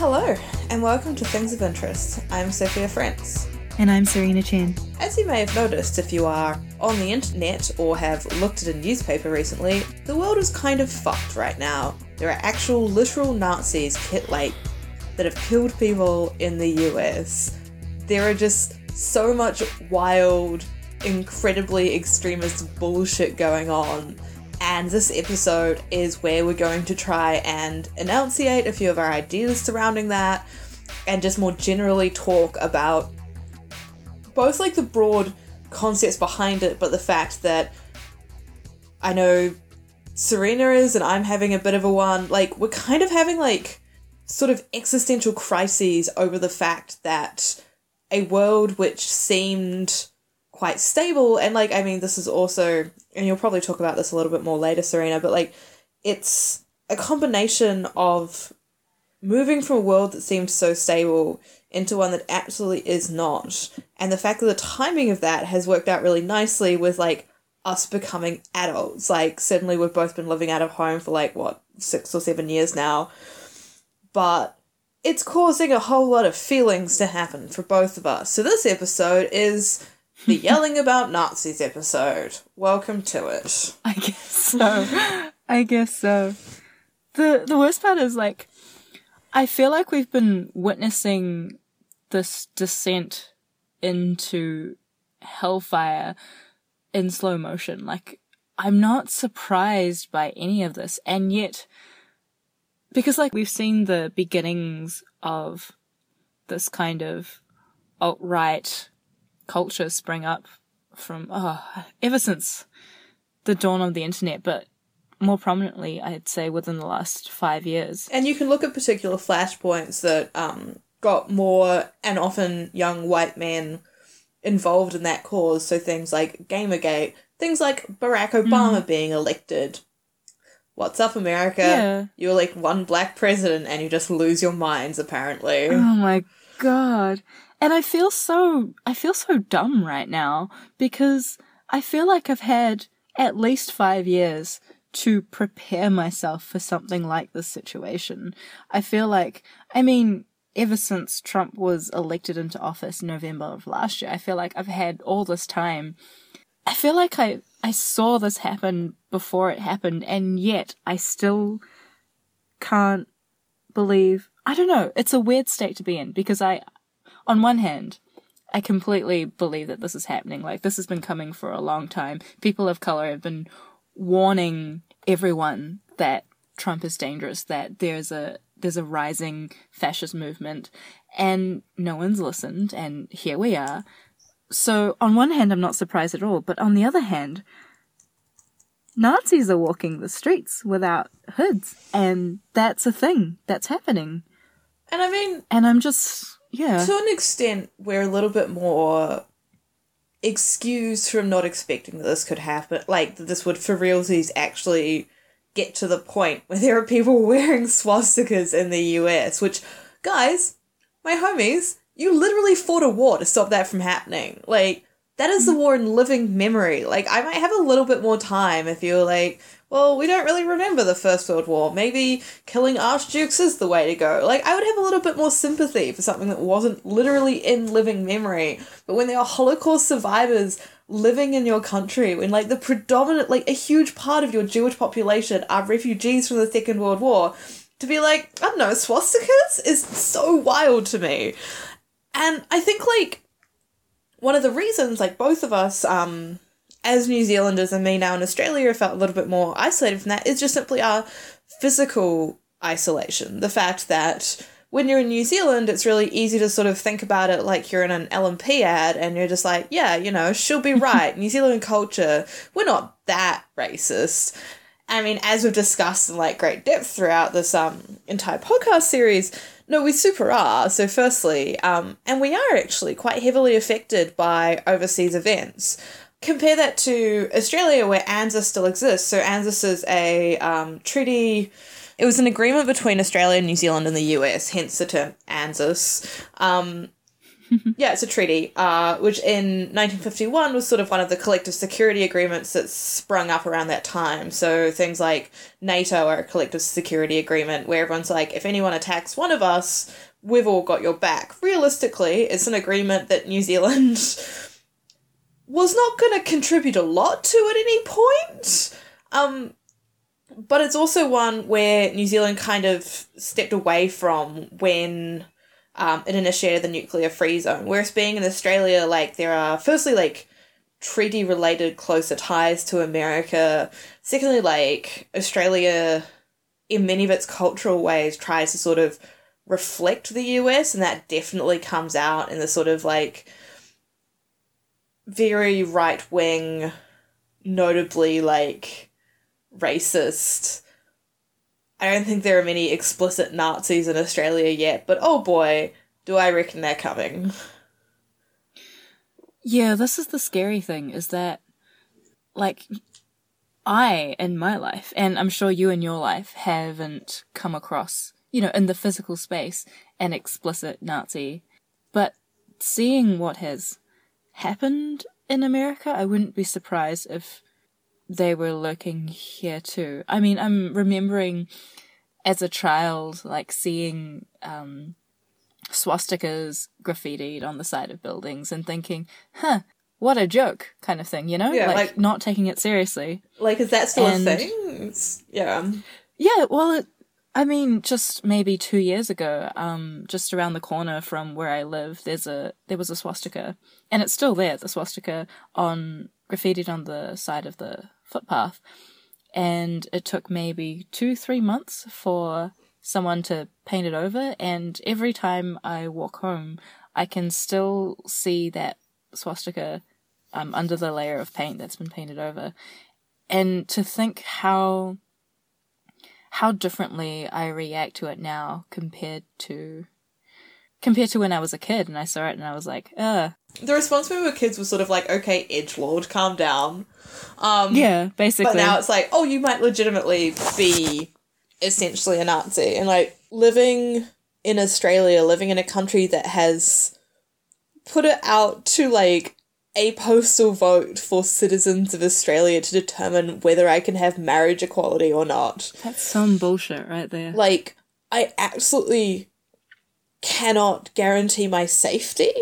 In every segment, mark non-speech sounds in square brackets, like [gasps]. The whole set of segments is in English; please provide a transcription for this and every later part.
Hello, and welcome to Things of Interest. I'm Sophia France. And I'm Serena Chen. As you may have noticed if you are on the internet or have looked at a newspaper recently, the world is kind of fucked right now. There are actual literal Nazis, Kit Lake, that have killed people in the US. There are just so much wild, incredibly extremist bullshit going on. And this episode is where we're going to try and enunciate a few of our ideas surrounding that and just more generally talk about both like the broad concepts behind it, but the fact that I know Serena is and I'm having a bit of a one. Like, we're kind of having like sort of existential crises over the fact that a world which seemed quite stable and like I mean this is also and you'll probably talk about this a little bit more later Serena but like it's a combination of moving from a world that seemed so stable into one that absolutely is not. And the fact that the timing of that has worked out really nicely with like us becoming adults. Like certainly we've both been living out of home for like what 6 or 7 years now. But it's causing a whole lot of feelings to happen for both of us. So this episode is the yelling about Nazis episode. Welcome to it. I guess so. I guess so. The the worst part is like I feel like we've been witnessing this descent into hellfire in slow motion. Like I'm not surprised by any of this and yet because like we've seen the beginnings of this kind of alt right culture spring up from oh, ever since the dawn of the internet, but more prominently, I'd say within the last five years. And you can look at particular flashpoints that um, got more and often young white men involved in that cause. So things like Gamergate, things like Barack Obama mm. being elected. What's up, America? Yeah. You elect one black president and you just lose your minds, apparently. Oh my god. And I feel so, I feel so dumb right now because I feel like I've had at least five years to prepare myself for something like this situation. I feel like, I mean, ever since Trump was elected into office in November of last year, I feel like I've had all this time. I feel like I, I saw this happen before it happened, and yet I still can't believe. I don't know. It's a weird state to be in because I, on one hand, I completely believe that this is happening. Like, this has been coming for a long time. People of color have been warning everyone that Trump is dangerous, that there's a there's a rising fascist movement, and no one's listened, and here we are. So, on one hand, I'm not surprised at all, but on the other hand, Nazis are walking the streets without hoods, and that's a thing that's happening. And I mean, and I'm just yeah. To an extent, we're a little bit more excused from not expecting that this could happen. Like, that this would for realsies actually get to the point [laughs] where there are people wearing swastikas in the US, which, guys, my homies, you literally fought a war to stop that from happening. Like, that is the war in living memory. Like, I might have a little bit more time if you're like, well, we don't really remember the First World War. Maybe killing archdukes is the way to go. Like, I would have a little bit more sympathy for something that wasn't literally in living memory. But when there are Holocaust survivors living in your country, when, like, the predominant, like, a huge part of your Jewish population are refugees from the Second World War, to be like, I don't know, swastikas is so wild to me. And I think, like, one of the reasons, like, both of us, um, as New Zealanders and me now in Australia felt a little bit more isolated from that is just simply our physical isolation. The fact that when you're in New Zealand, it's really easy to sort of think about it like you're in an L&P ad and you're just like, yeah, you know, she'll be right. New Zealand culture, we're not that racist. I mean, as we've discussed in like great depth throughout this um entire podcast series, no, we super are. So, firstly, um, and we are actually quite heavily affected by overseas events compare that to Australia, where ANZUS still exists. So ANZUS is a um, treaty. It was an agreement between Australia, New Zealand, and the US, hence the term ANZUS. Um, [laughs] yeah, it's a treaty, uh, which in 1951 was sort of one of the collective security agreements that sprung up around that time. So things like NATO are a collective security agreement where everyone's like, if anyone attacks one of us, we've all got your back. Realistically, it's an agreement that New Zealand [laughs] was not going to contribute a lot to at any point. Um, but it's also one where New Zealand kind of stepped away from when um, it initiated the nuclear free zone. Whereas being in Australia, like there are firstly like treaty related closer ties to America. Secondly, like Australia, in many of its cultural ways, tries to sort of reflect the US, and that definitely comes out in the sort of like very right wing, notably like racist. I don't think there are many explicit Nazis in Australia yet, but oh boy, do I reckon they're coming. Yeah, this is the scary thing is that, like, I in my life, and I'm sure you in your life, haven't come across, you know, in the physical space, an explicit Nazi. But seeing what has happened in America, I wouldn't be surprised if they were lurking here too. I mean, I'm remembering as a child, like seeing um, swastikas graffitied on the side of buildings and thinking, huh, what a joke kind of thing, you know? Yeah, like, like- not taking it seriously. Like, is that still And- a thing? It's, yeah. Yeah, well, it, I mean, just maybe two years ago, um, just around the corner from where I live, there's a there was a swastika, and it's still there. The swastika on graffitied on the side of the footpath, and it took maybe two three months for someone to paint it over. And every time I walk home, I can still see that swastika um, under the layer of paint that's been painted over, and to think how how differently I react to it now compared to compared to when I was a kid and I saw it and I was like, uh The response when we were kids was sort of like, okay, edge lord, calm down. Um, yeah, basically. But now it's like, oh, you might legitimately be essentially a Nazi. And like living in Australia, living in a country that has put it out to like a postal vote for citizens of Australia to determine whether I can have marriage equality or not. That's some bullshit right there. Like, I absolutely cannot guarantee my safety.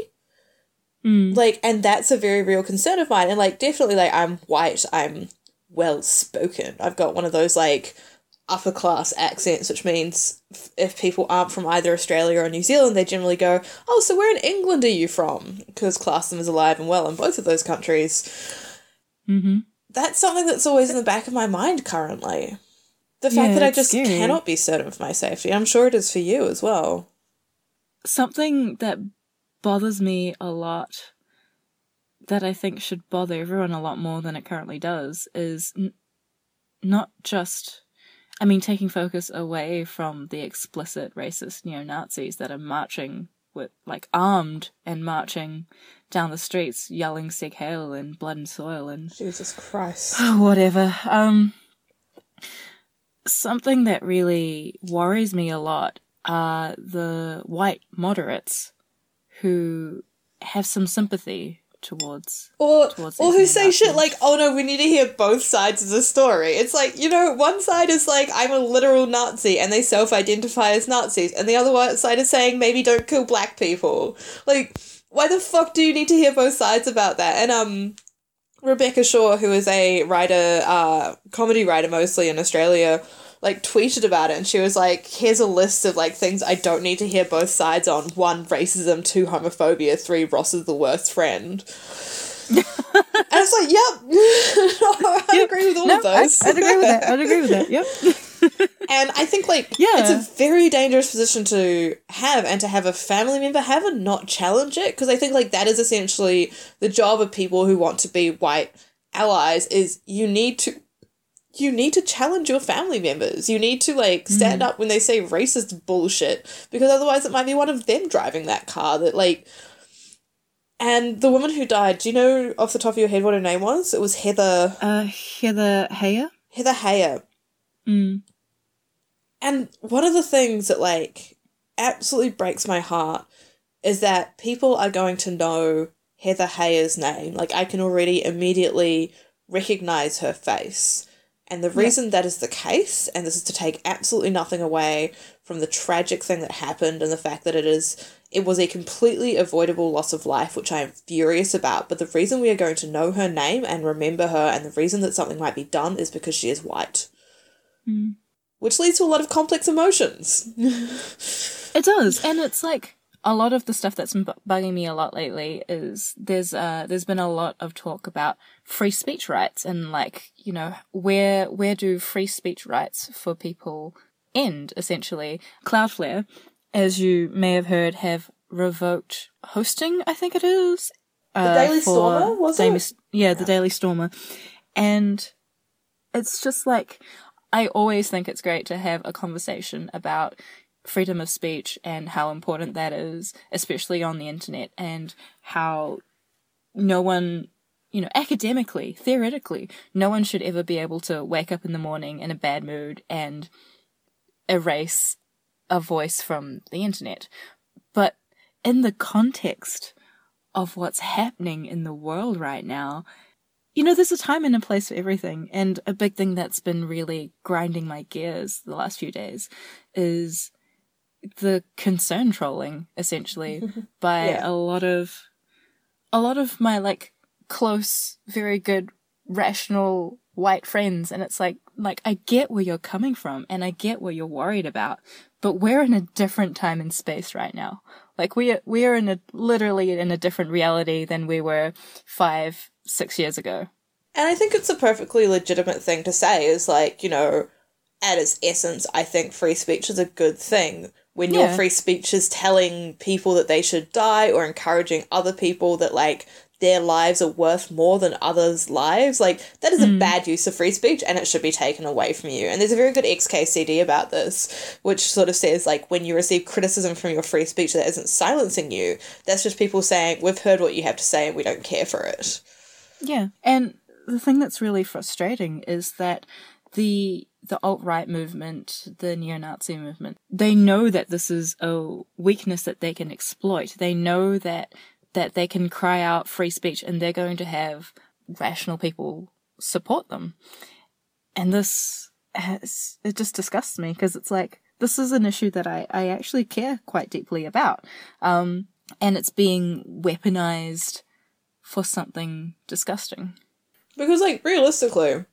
Mm. Like, and that's a very real concern of mine. And like, definitely, like, I'm white, I'm well spoken. I've got one of those like upper class accents, which means f- if people aren't from either Australia or New Zealand, they generally go, "Oh, so where in England are you from?" Because classism is alive and well in both of those countries. Mm-hmm. That's something that's always in the back of my mind currently. The fact Yeah, that I just scary. cannot be certain of my safety. I'm sure it is for you as well. Something that bothers me a lot that I think should bother everyone a lot more than it currently does is n- not just I mean taking focus away from the explicit racist neo-Nazis that are marching with like armed and marching down the streets yelling Sieg Heil and blood and soil and Jesus Christ. [sighs] whatever. Um, something that really worries me a lot are the white moderates who have some sympathy towards. Or, towards or who say shit like, oh no, we need to hear both sides of the story. It's like, you know, one side is like, I'm a literal Nazi and they self identify as Nazis, and the other side is saying, maybe don't kill black people. Like, why the fuck do you need to hear both sides about that? And, um, Rebecca Shaw, who is a writer, uh, comedy writer mostly in Australia, like tweeted about it and she was like, here's a list of like things I don't need to hear both sides on. One, racism, two, homophobia, three, Ross is the worst friend. [laughs] and it's like, yep, [laughs] I agree with all No, of those. I, I'd agree with that. I'd agree with that. Yep. [laughs] and I think like Yeah. it's a very dangerous position to have and to have a family member have and not challenge it because I think like that is essentially the job of people who want to be white allies is you need to you need to challenge your family members. You need to like stand up when they say racist bullshit because otherwise it might be one of them driving that car that like and the woman who died, do you know off the top of your head what her name was? It was Heather Uh, Heather Heyer. Heather Heyer. Mm. And one of the things that like absolutely breaks my heart is that people are going to know Heather Heyer's name. Like, I can already immediately recognize her face. And the reason yeah. that is the case, and this is to take absolutely nothing away from the tragic thing that happened and the fact that it is it was a completely avoidable loss of life, which I am furious about. But the reason we are going to know her name and remember her, and the reason that something might be done is because she is white. Mm. Which leads to a lot of complex emotions. [laughs] it does. And it's like a lot of the stuff that's been bugging me a lot lately is there's uh there's been a lot of talk about free speech rights and like you know where where do free speech rights for people end essentially? Cloudflare as you may have heard have revoked hosting i think it is uh, the daily stormer was Daily, it? Yeah, yeah the daily stormer. And it's just like i always think it's great to have a conversation about freedom of speech and how important that is, especially on the internet, and how no one, you know, academically, theoretically, no one should ever be able to wake up in the morning in a bad mood and erase a voice from the internet. But in the context of what's happening in the world right now, you know, there's a time and a place for everything. And a big thing that's been really grinding my gears the last few days is the concern trolling essentially. [laughs] By yeah. a lot of a lot of my like close very good rational white friends. And it's like like I get where you're coming from and I get what you're worried about but we're in a different time and space right now. Like we are, we are in a literally in a different reality than we were 5 6 years ago. And I think it's a perfectly legitimate thing to say is like you know at its essence I think free speech is a good thing when yeah. your free speech is telling people that they should die or encouraging other people that like their lives are worth more than others' lives. Like, that is mm. a bad use of free speech and it should be taken away from you. And there's a very good XKCD about this, which sort of says, like, when you receive criticism from your free speech that isn't silencing you, that's just people saying, we've heard what you have to say and we don't care for it. Yeah. And the thing that's really frustrating is that the the alt right movement, the neo Nazi movement, they know that this is a weakness that they can exploit. They know that that they can cry out free speech and they're going to have rational people support them. And this has, it just disgusts me because it's like, this is an issue that I, I actually care quite deeply about. Um, and it's being weaponized for something disgusting. Because, like, realistically,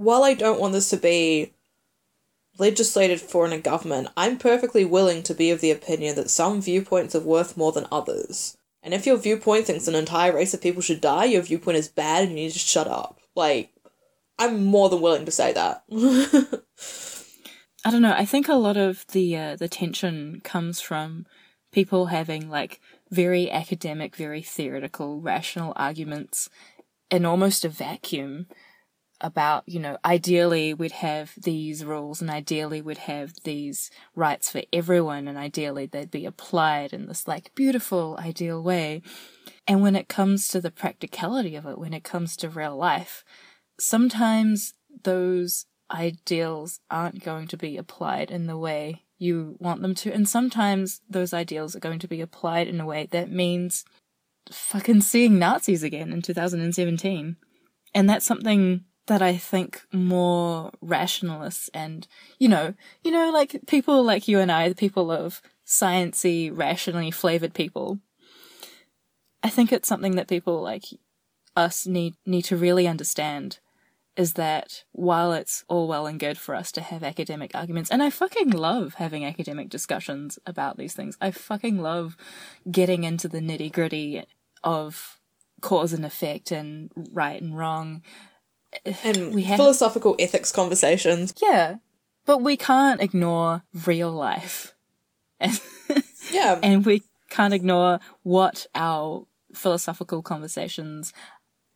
while I don't want this to be legislated for in a government, I'm perfectly willing to be of the opinion that some viewpoints are worth more than others. And if your viewpoint thinks an entire race of people should die, your viewpoint is bad and you need to shut up. Like, I'm more than willing to say that. [laughs] I don't know. I think a lot of the uh, the tension comes from people having like very academic, very theoretical, rational arguments in almost a vacuum about, you know, ideally we'd have these rules and ideally we'd have these rights for everyone and ideally they'd be applied in this like beautiful ideal way. And when it comes to the practicality of it, when it comes to real life, sometimes those ideals aren't going to be applied in the way you want them to. And sometimes those ideals are going to be applied in a way that means fucking seeing Nazis again in 2017. And that's something that I think more rationalists and, you know, you know, like people like you and I, the people of sciency, rationally flavored people. I think it's something that people like us need, need to really understand is that while it's all well and good for us to have academic arguments, and I fucking love having academic discussions about these things, I fucking love getting into the nitty gritty of cause and effect and right and wrong and [sighs] we have philosophical ethics conversations. Yeah, but we can't ignore real life. [laughs] yeah, and we can't ignore what our philosophical conversations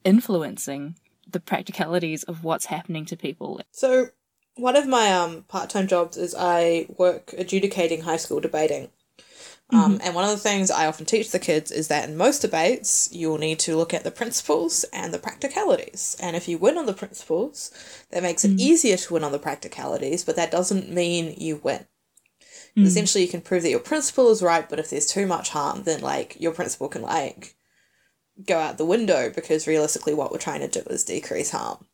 influencing the practicalities of what's happening to people. So, one of my um part-time jobs is I work adjudicating high school debating. Um, mm-hmm. And one of the things I often teach the kids is that in most debates, you'll need to look at the principles and the practicalities. And if you win on the principles, that makes it mm-hmm. easier to win on the practicalities, but that doesn't mean you win. Mm. Essentially, you can prove that your principle is right, but if there's too much harm, then like your principle can like go out the window because realistically, what we're trying to do is decrease harm.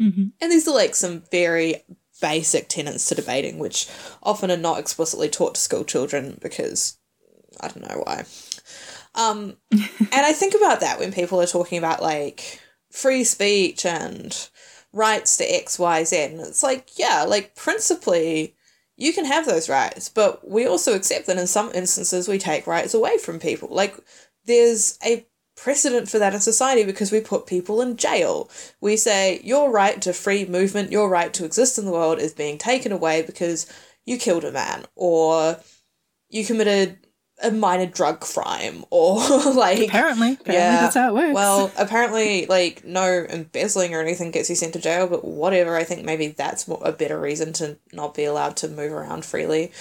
Mm-hmm. And these are like some very basic tenets to debating, which often are not explicitly taught to school children because I don't know why. Um, and I think about that when people are talking about like free speech and rights to X, Y, Z. And it's like, yeah, like principally, you can have those rights, but we also accept that in some instances we take rights away from people. Like, there's a precedent for that in society because we put people in jail. We say, your right to free movement, your right to exist in the world is being taken away because you killed a man or you committed a minor drug crime or [laughs] like apparently, apparently yeah. that's how it works. Well apparently like no embezzling or anything gets you sent to jail but whatever i think maybe that's a better reason to not be allowed to move around freely.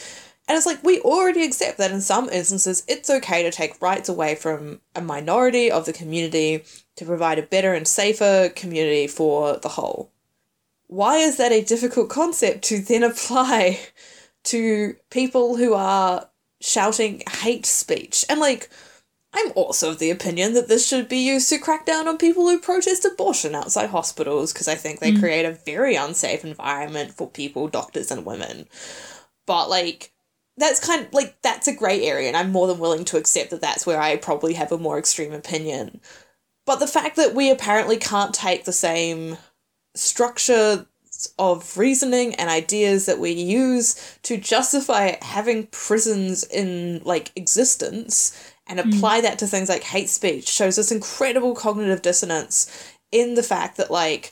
And it's like we already accept that in some instances it's okay to take rights away from a minority of the community to provide a better and safer community for the whole. Why is that a difficult concept to then [laughs] apply to people who are shouting hate speech. And like, I'm also of the opinion that this should be used to crack down on people who protest abortion outside hospitals because I think they mm. create a very unsafe environment for people, doctors, and women. But like, that's kind of like that's a grey area, and I'm more than willing to accept that that's where I probably have a more extreme opinion. But the fact that we apparently can't take the same structure of reasoning and ideas that we use to justify having prisons in like existence and hmm. apply mm. that to things like hate speech shows this incredible cognitive dissonance in the fact that like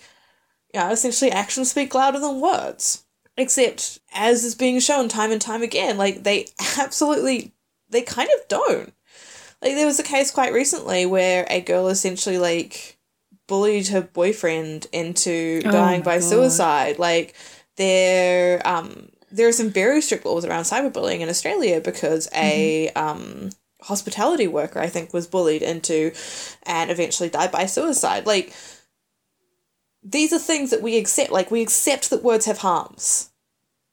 you know essentially actions speak louder than words except as is being shown time and time again like they absolutely they kind of don't like there was a case quite recently where a girl essentially like bullied her boyfriend into oh dying by God. suicide. Like there um there are some very strict laws around cyberbullying in Australia because a mm-hmm. um hospitality worker I think was bullied into and eventually died by suicide. Like these are things that we accept. Like we accept that words have harms.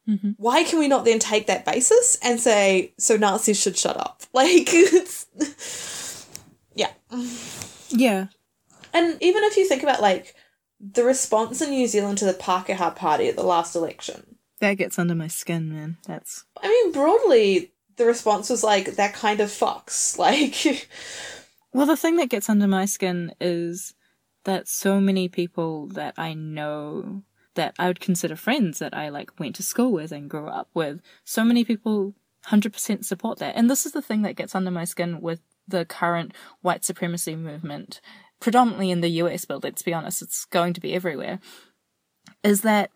Mm-hmm. Why can we not then take that basis and say so Nazis should shut up? [laughs] Like [laughs] yeah. Yeah. And even if you think about like the response in New Zealand to the Pākehā Party at the last election. That gets under my skin, man. That's I mean, broadly the response was like that kind of fox. [laughs] Like Well the thing that gets under my skin is that so many people that I know that I would consider friends that I like went to school with and grew up with, so many people 100% support that. And this is the thing that gets under my skin with the current white supremacy movement predominantly in the US, but let's be honest, it's going to be everywhere, is that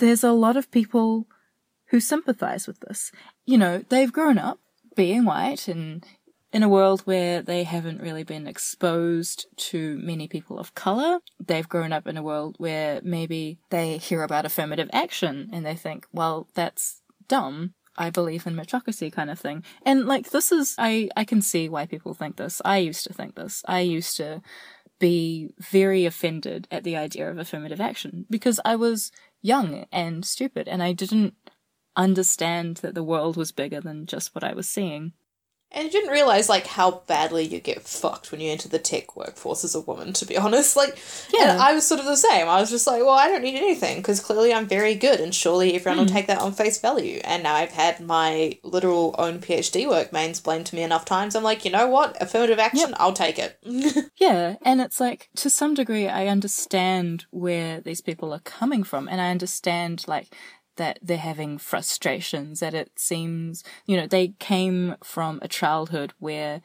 there's a lot of people who sympathize with this. You know, they've grown up being white and in a world where they haven't really been exposed to many people of color. They've grown up in a world where maybe they hear about affirmative action and they think, well, that's dumb. I believe in meritocracy kind of thing. And like this is I I can see why people think this. I used to think this. I used to be very offended at the idea of affirmative action because I was young and stupid and I didn't understand that the world was bigger than just what I was seeing. And you didn't realize like how badly you get fucked when you enter the tech workforce as a woman. To be [laughs] honest, like, yeah, I was sort of the same. I was just like, well, I don't need anything because clearly I'm very good, and surely everyone mm. will hmm. take that on face value. And now I've had my literal own PhD work mansplained to me enough times. I'm like, you know what, affirmative action, yep. I'll take it. [laughs] yeah, and it's like to some degree, I understand where these people are coming from, and I understand like that they're having frustrations, that it seems, you know, they came from a childhood where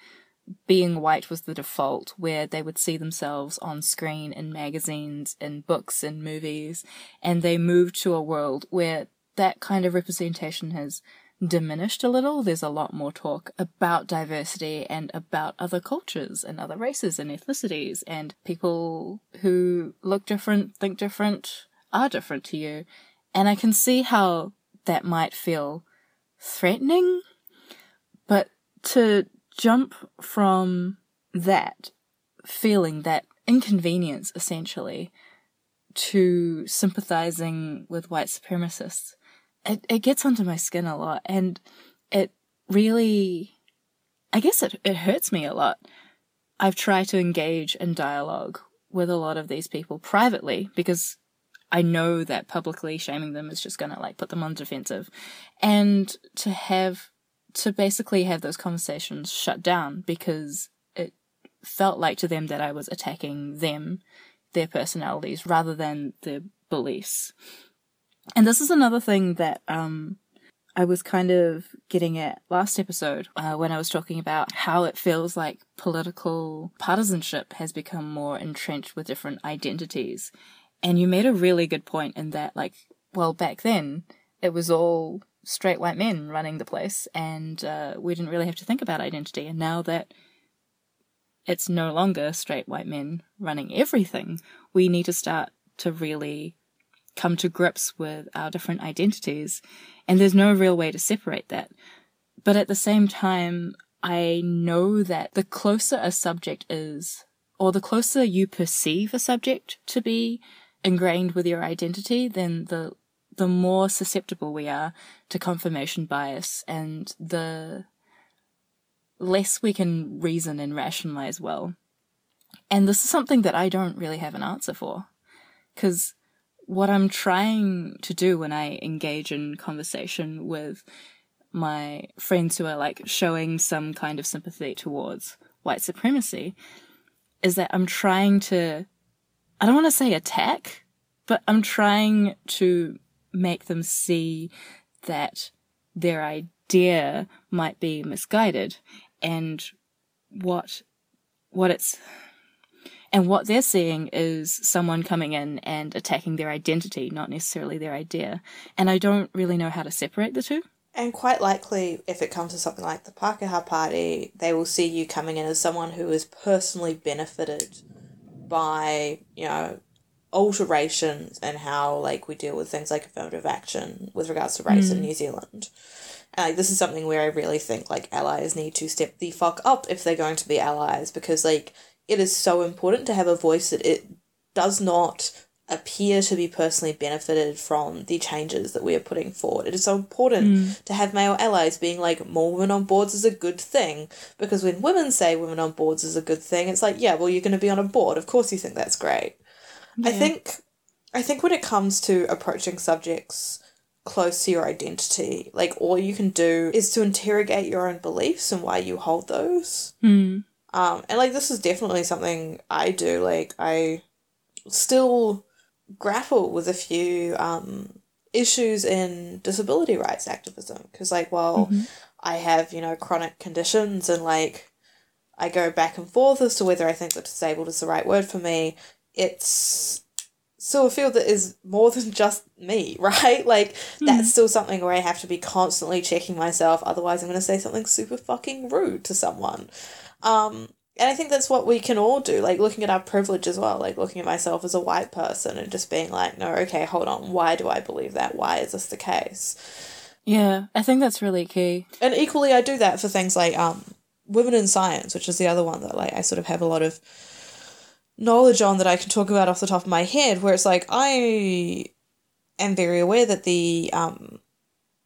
being white was the default, where they would see themselves on screen in magazines, in books, in movies, and they moved to a world where that kind of representation has diminished a little. There's a lot more talk about diversity and about other cultures and other races and ethnicities and people who look different, think different, are different to you. And I can see how that might feel threatening, but to jump from that feeling, that inconvenience essentially, to sympathizing with white supremacists it, it gets under my skin a lot and it really, I guess it, it hurts me a lot. I've tried to engage in dialogue with a lot of these people privately because I know that publicly shaming them is just going to like put them on defensive. And to have, to basically have those conversations shut down because it felt like to them that I was attacking them, their personalities, rather than their beliefs. And this is another thing that, um, I was kind of getting at last episode uh, when I was talking about how it feels like political partisanship has become more entrenched with different identities. And you made a really good point in that, like, well, back then it was all straight white men running the place, and uh, we didn't really have to think about identity. And now that it's no longer straight white men running everything, we need to start to really come to grips with our different identities. And there's no real way to separate that. But at the same time, I know that the closer a subject is, or the closer you perceive a subject to be ingrained with your identity, then the the more susceptible we are to confirmation bias and the less we can reason and rationalize well. And this is something that I don't really have an answer for. Because what I'm trying to do when I engage in conversation with my friends who are like showing some kind of sympathy towards white supremacy is that I'm trying to, I don't want to say attack, but I'm trying to make them see that their idea might be misguided and what, what it's, and what they're seeing is someone coming in and attacking their identity, not necessarily their idea. And I don't really know how to separate the two. And quite likely, if it comes to something like the Pākehā Party, they will see you coming in as someone who has personally benefited by, you know, alterations and how like we deal with things like affirmative action with regards to race mm. in New Zealand. And like this is something where I really think like allies need to step the fuck up if they're going to be allies because like it is so important to have a voice that it does not appear to be personally benefited from the changes that we are putting forward. It is so important mm. to have male allies being like more women on boards is a good thing because when women say women on boards is a good thing, it's like, yeah, well you're going to be on a board. Of course you think that's great. Yeah. I think I think when it comes to approaching subjects close to your identity, like all you can do is to interrogate your own beliefs and why you hold those. Mm. Um, and like this is definitely something I do. Like I still grapple with a few um, issues in disability rights activism because like while mm-hmm. I have you know chronic conditions and like I go back and forth as to whether I think that disabled is the right word for me. It's still a field that is more [laughs] than just me, [laughs] right? Like mm-hmm. that's still something where I have to be constantly checking myself. Otherwise, I'm going to say something super fucking rude to someone. Um, and I think that's what we can all do, like looking at our privilege as well, like looking at myself as a white person and just being like, no, okay, hold on, why do I believe that? Why is this the case? Yeah, I think that's really key. And equally, I do that for things like um, women in science, which is the other one that like I sort of have a lot of knowledge on that I can talk about off the top of my head, where it's like I am very aware that the um,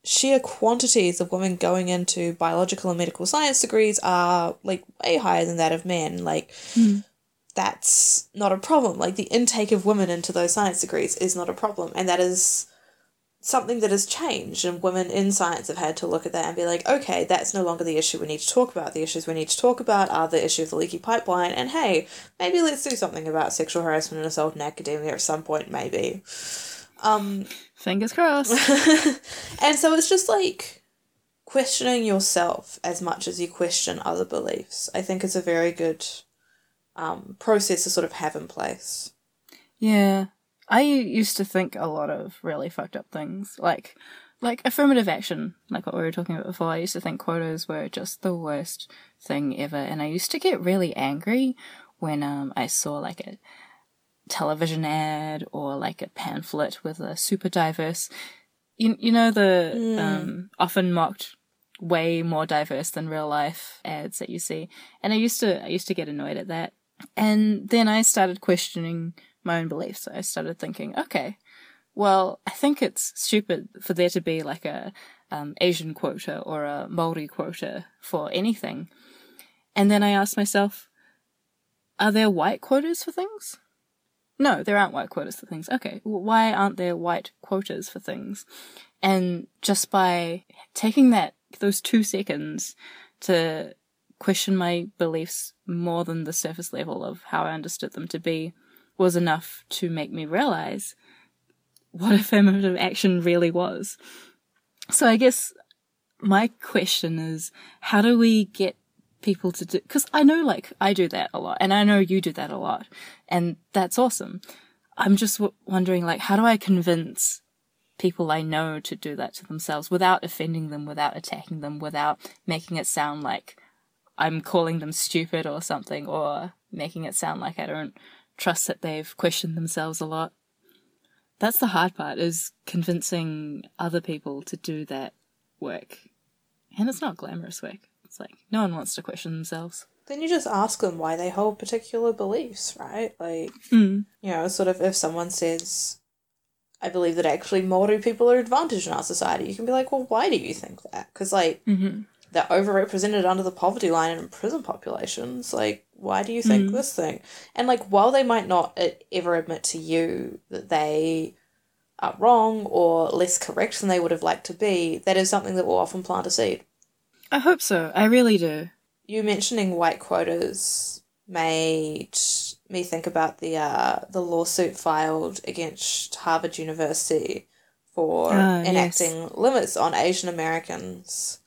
sheer quantities of women going into biological and medical science degrees are like way higher than that of men. Like, mm. that's not a problem. Like, the intake of women into those science degrees is not a problem. And that is something that has changed. And women in science have had to look at that and be like, okay, that's no longer the issue we need to talk about. The issues we need to talk about are the issue of the leaky pipeline. And hey, maybe let's do something about sexual harassment and assault in academia at some point, maybe. Um, Fingers crossed. [laughs] and so it's just like questioning yourself as much as you question other beliefs. I think is a very good um, process to sort of have in place. Yeah. I used to think a lot of really fucked up things, like like affirmative action, like what we were talking about before. I used to think quotas were just the worst thing ever, and I used to get really angry when um I saw like a television ad or like a pamphlet with a super diverse you, you know the mm. um, often mocked way more diverse than real life ads that you see and i used to i used to get annoyed at that and then i started questioning my own beliefs i started thinking okay well, I think it's stupid for there to be like a um, Asian quota or a Maori quota for anything. And then I asked myself, are there white quotas for things? No, there aren't white quotas for things. Okay, well, why aren't there white quotas for things? And just by taking that, those two seconds to question my beliefs more than the surface level of how I understood them to be was enough to make me realize what [laughs] affirmative action really was. So I guess my question is, how do we get people to do, cause I know like I do that a lot and I know you do that a lot and that's awesome. I'm just w- wondering like, how do I convince people I know to do that to themselves without offending them, without attacking them, without making it sound like I'm calling them stupid or something or making it sound like I don't trust that they've questioned themselves a lot. That's the hard part is convincing other people to do that work. And it's not glamorous work. It's like no one wants to question themselves. Then you just ask them why they hold particular beliefs, right? Like, Mm. you know, sort of if someone says, I believe that actually Maori people are advantaged in our society, you can be like, well, why do you think that? Because, like, Mm-hmm. they're overrepresented under the poverty line and in prison populations. Like, why do you think Mm. this thing? And, like, while they might not uh, ever admit to you that they are wrong or less correct than they would have liked to be, that is something that will often plant a seed. I hope so. I really do. you mentioning white quotas made me think about the uh, the lawsuit filed against Harvard University for Ah, yes. enacting limits on Asian Americans,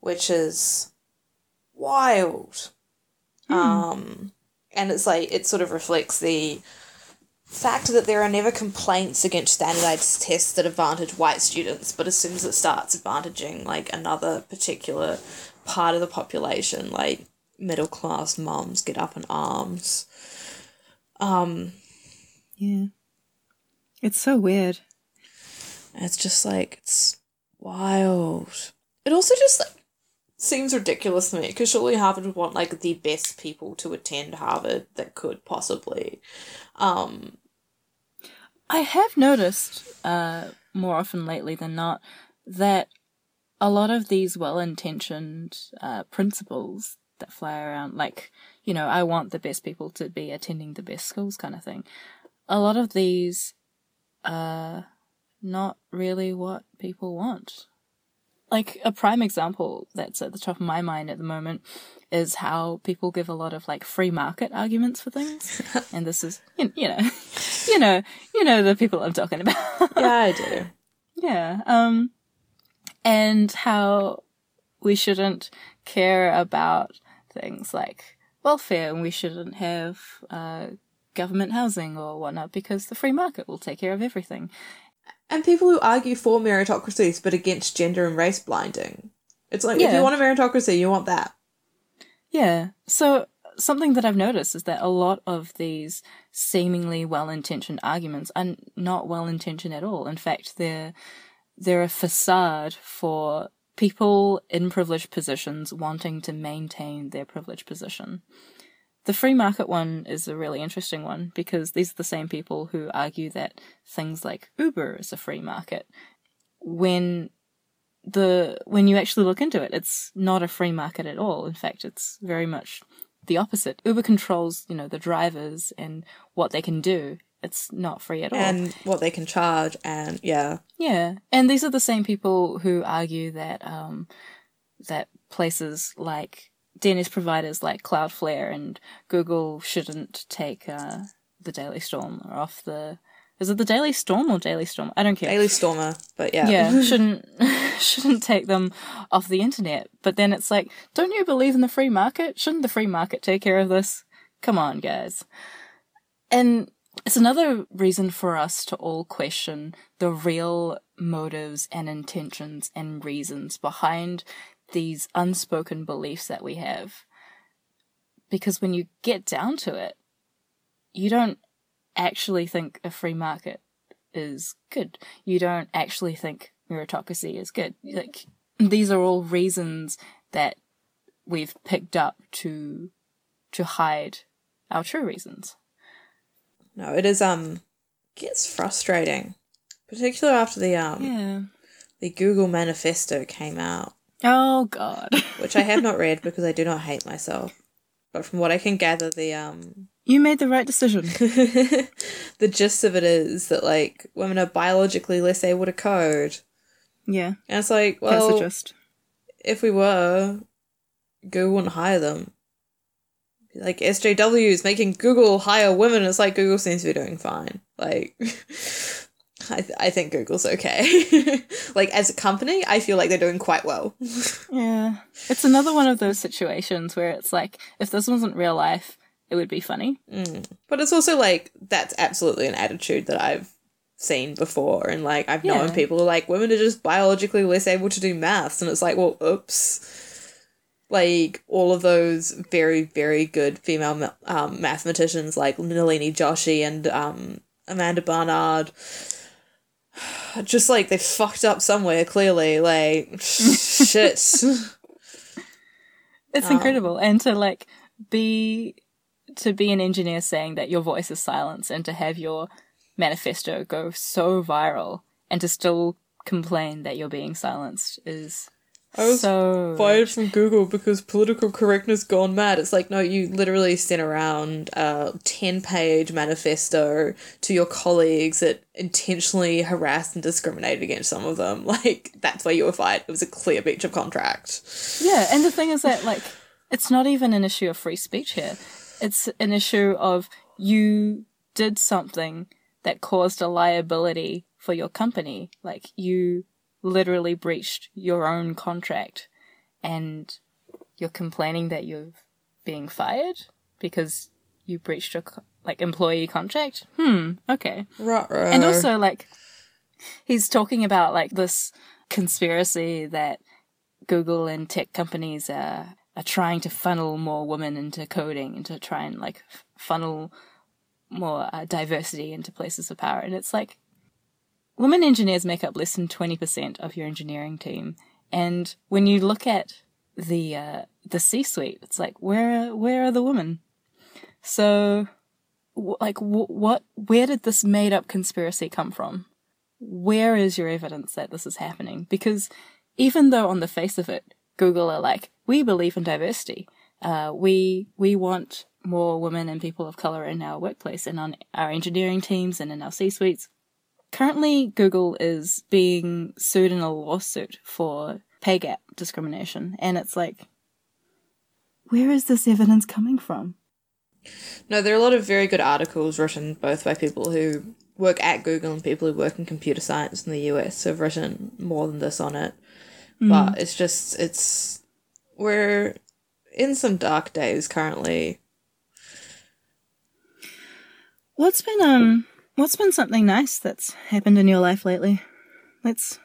which is wild. Hmm. Um, and it's like it sort of reflects the fact that there are never complaints against standardized tests that advantage white students, but as soon as it starts advantaging like another particular part of the population, like middle class mums get up in arms. Um, Yeah. It's so weird. it's just like it's wild. It also just like seems ridiculous to me because surely Harvard would want like the best people to attend Harvard that could possibly. Um, I have noticed uh, more often lately than not that a lot of these well intentioned uh, principles that fly around, like, you know, I want the best people to be attending the best schools kind of thing, a lot of these are not really what people want. Like, a prime example that's at the top of my mind at the moment is how people give a lot of like free market arguments for things. [laughs] and this is, you you know, [laughs] you know, you know the people I'm talking about. yeah, I do. [laughs] Yeah. Um, and how we shouldn't care about things like welfare and we shouldn't have uh, government housing or whatnot because the free market will take care of everything. And people who argue for meritocracies but against gender and race blinding. It's like if you want a meritocracy, you want that. Yeah. So something that I've noticed is that a lot of these seemingly well-intentioned arguments are not well-intentioned at all. In fact, they're they're a facade for people in privileged positions wanting to maintain their privileged position. The free market one is a really interesting one because these are the same people who argue that things like Uber is a free market when the when you actually look into it, it's not a free market at all. In fact, it's very much the opposite. Uber controls, you know, the drivers and what they can do. It's not free at all. And what they can charge and yeah. yeah, and these are the same people who argue that um, that places like DNS providers like Cloudflare and Google shouldn't take uh, the Daily Storm off the. Is it the Daily Storm or Daily Storm? I don't care. Daily Stormer, but yeah. yeah [laughs] shouldn't [laughs] shouldn't take them off the internet. But then it's like don't you believe in the free market? Shouldn't the free market take care of this? Come on guys. And it's another reason for us to all question the real motives and intentions and reasons behind these unspoken beliefs that we have. Because when you get down to it you don't actually think a free market is good. You don't actually think meritocracy is good. Like these are all reasons that we've picked up to to hide our true reasons. No, it is um gets frustrating particularly after the um Yeah. the Google manifesto came out, Oh God. [laughs] which I have not read because I do not hate myself. But from what I can gather, the um you made the right decision. [laughs] the gist of it is that like women are biologically less able to code, Yeah. and it's like, well, gist. if we were, Google wouldn't hire them. Like SJW is making Google hire women. It's like Google seems to be doing fine. Like, [laughs] I th- I think Google's okay. [laughs] like as a company, I feel like they're doing quite well. [laughs] Yeah. It's another one of those situations where it's like, if this wasn't real life, it would be funny. Mm. But it's also like that's absolutely an attitude that I've seen before, and like I've known Yeah. people like women are just biologically less able to do maths, and it's like, well, oops. Like all of those very very good female ma- um, mathematicians like Nalini Joshi and um, Amanda Barnard. [sighs] Just like they fucked up somewhere, clearly. Like, [laughs] shit. It's Um, incredible. And to like be to be an engineer saying that your voice is silence and to have your manifesto go so viral and to still complain that you're being silenced is I was so fired from Google because political correctness gone mad. It's like, no, you literally sent around a 10 page manifesto to your colleagues that intentionally harassed and discriminated against some of them. [laughs] Like, that's why you were fired. It was a clear breach of contract. Yeah, and the thing is that like it's not even an issue of free speech here. It's an issue of you did something that caused a liability for your company. Like you literally breached your own contract and you're complaining that you're being fired because you breached your like employee contract. Hmm, okay. Right, right. And also, like, he's talking about like this conspiracy that Google and tech companies are are trying to funnel more women into coding and to try and like funnel more uh, diversity into places of power. And it's like women engineers make up less than twenty percent of your engineering team. And when you look at the uh, the C suite, it's like where where are the women? So like wh- what where did this made up conspiracy come from where is your evidence that this is happening because even though on the face of it google are like we believe in diversity uh, we we want more women and people of color in our workplace and on our engineering teams and in our c suites currently google is being sued in a lawsuit for pay gap discrimination and it's like where is this evidence coming from? No, there are a lot of very good articles written both by people who work at Google and people who work in computer science in the US who have written more than this on it. But it's just, it's, we're in some dark days currently. What's been um what's been something nice that's happened in your life lately? Let's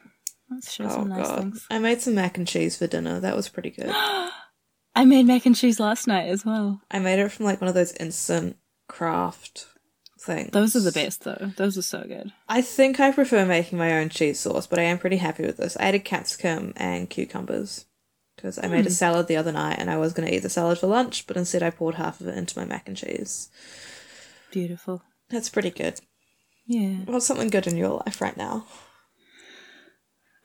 let's share Oh some nice god. things. I made some mac and cheese for dinner. That was pretty good. [gasps] I made mac and cheese last night as well. I made it from like one of those instant Kraft things. Those are the best though. Those are so good. I think I prefer making my own cheese sauce, but I am pretty happy with this. I added capsicum and cucumbers because I made a hmm. salad the other night and I was going to eat the salad for lunch, but instead I poured half of it into my mac and cheese. Beautiful. That's pretty good. Yeah. What's something good in your life right now?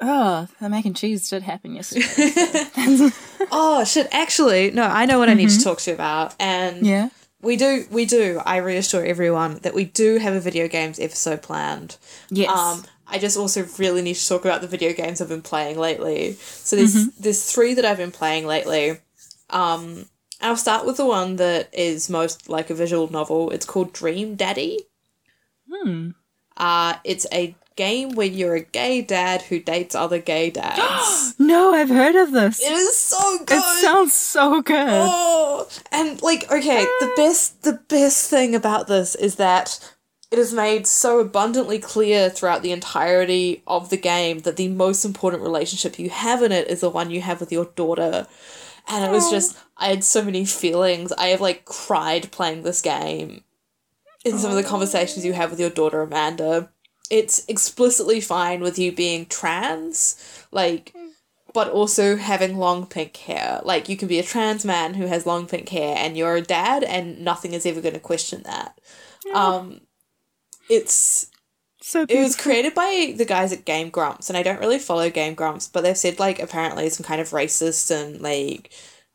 Oh, the mac and cheese did happen yesterday. [laughs] [laughs] Oh shit! Actually, no. I know what I need to mm-hmm. talk to you about, and yeah. We do. We do. I reassure everyone that we do have a video games episode planned. Yes. Um, I just also really need to talk about the video games I've been playing lately. So there's there's three that I've been playing lately. Um, I'll start with the one that is most like a visual novel. It's called Dream Daddy. Hmm. Uh, it's a game where you're a gay dad who dates other gay [gasps] dads. No, I've heard of this. it is so good. It sounds so good. Oh, and like, okay, the ah. best, the best thing about this is that it is made so abundantly clear throughout the entirety of the game that the most important relationship you have in it is the one you have with your daughter. And it was ah. just, I had so many feelings. I have like cried playing this game in some of the conversations you have with your daughter, Amanda. It's explicitly fine with you being trans, like, but also having long pink hair. Like, you can be a trans man who has long pink hair and you're a dad, and nothing is ever going to question that. Um, it's So It was created by the guys at Game Grumps, and I don't really follow Game Grumps, but they've said like apparently some kind of racist and like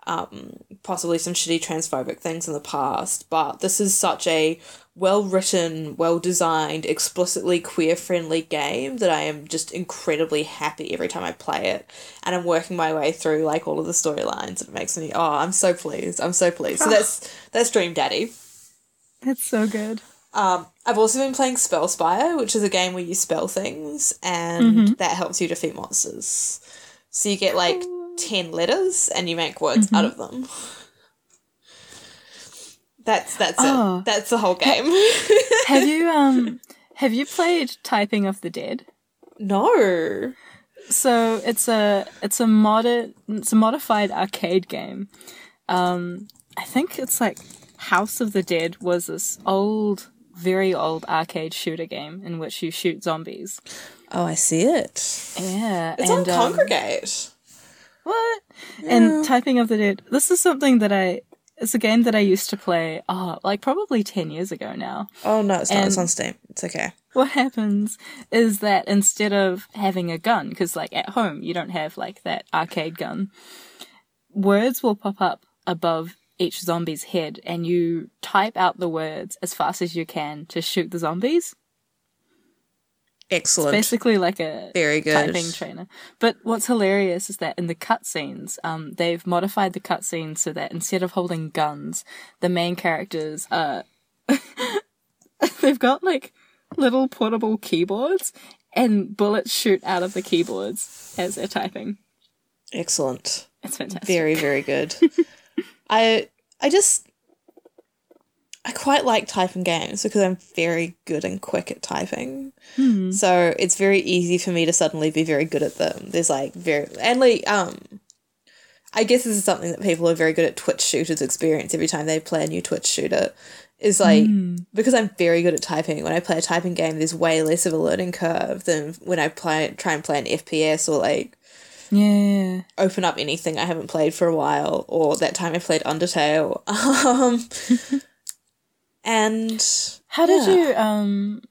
um possibly some shitty transphobic things in the past. But this is such a well written, well designed, explicitly queer friendly game that I am just incredibly happy every time I play it. And I'm working my way through like all of the storylines. It makes me oh, I'm so pleased. I'm so pleased. So that's that's Dream Daddy. That's so good. Um, I've also been playing Spellspire, which is a game where you spell things and that helps you defeat monsters. So you get like 10 letters and you make words out of them. That's that's Oh. it. That's the whole game. [laughs] Have you um [laughs] have you played Typing of the Dead? no. So it's a it's a modded it's a modified arcade game. Um I think it's like House of the Dead was this old very old arcade shooter game in which you shoot zombies. Oh, I see it. Yeah. It's and, on um, What? And Typing of the Dead. This is something that I. It's a game that I used to play. Oh, like probably ten years ago now. Oh no, it's not. it's on Steam. It's okay. What happens is that instead of having a gun, because like at home you don't have like that arcade gun, words will pop up above each zombie's head, and you type out the words as fast as you can to shoot the zombies. Excellent. Basically, like a Very good. typing trainer. But what's hilarious is that in the cutscenes, um, they've modified the cutscenes so that instead of holding guns, the main characters are [laughs] they've got like little portable keyboards and bullets shoot out of the keyboards as they're typing. Excellent. It's fantastic. Very, very good. [laughs] I I just I quite like typing games because I'm very good and quick at typing. So it's very easy for me to suddenly be very good at them. There's like very and like um I guess this is something that people are very good at Twitch shooters experience every time they play a new Twitch shooter. Is like because I'm very good at typing. When I play a typing game, there's way less of a learning curve than when I play try and play an FPS or like Yeah. open up anything I haven't played for a while, or that time I played Undertale. [laughs] Um, [laughs] and How did Yeah. you um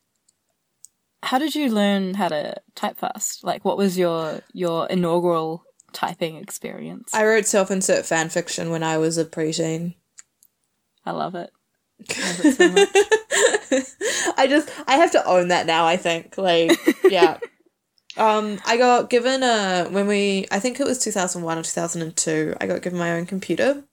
how did you learn how to type fast? Like what was your your inaugural typing experience? I wrote self insert fan fiction when I was a preteen. I love it. Love it so. [laughs] I just I have to own that now. I think like yeah. [laughs] Um, I got given a when we I think it was two thousand one or two thousand and two. I got given my own computer,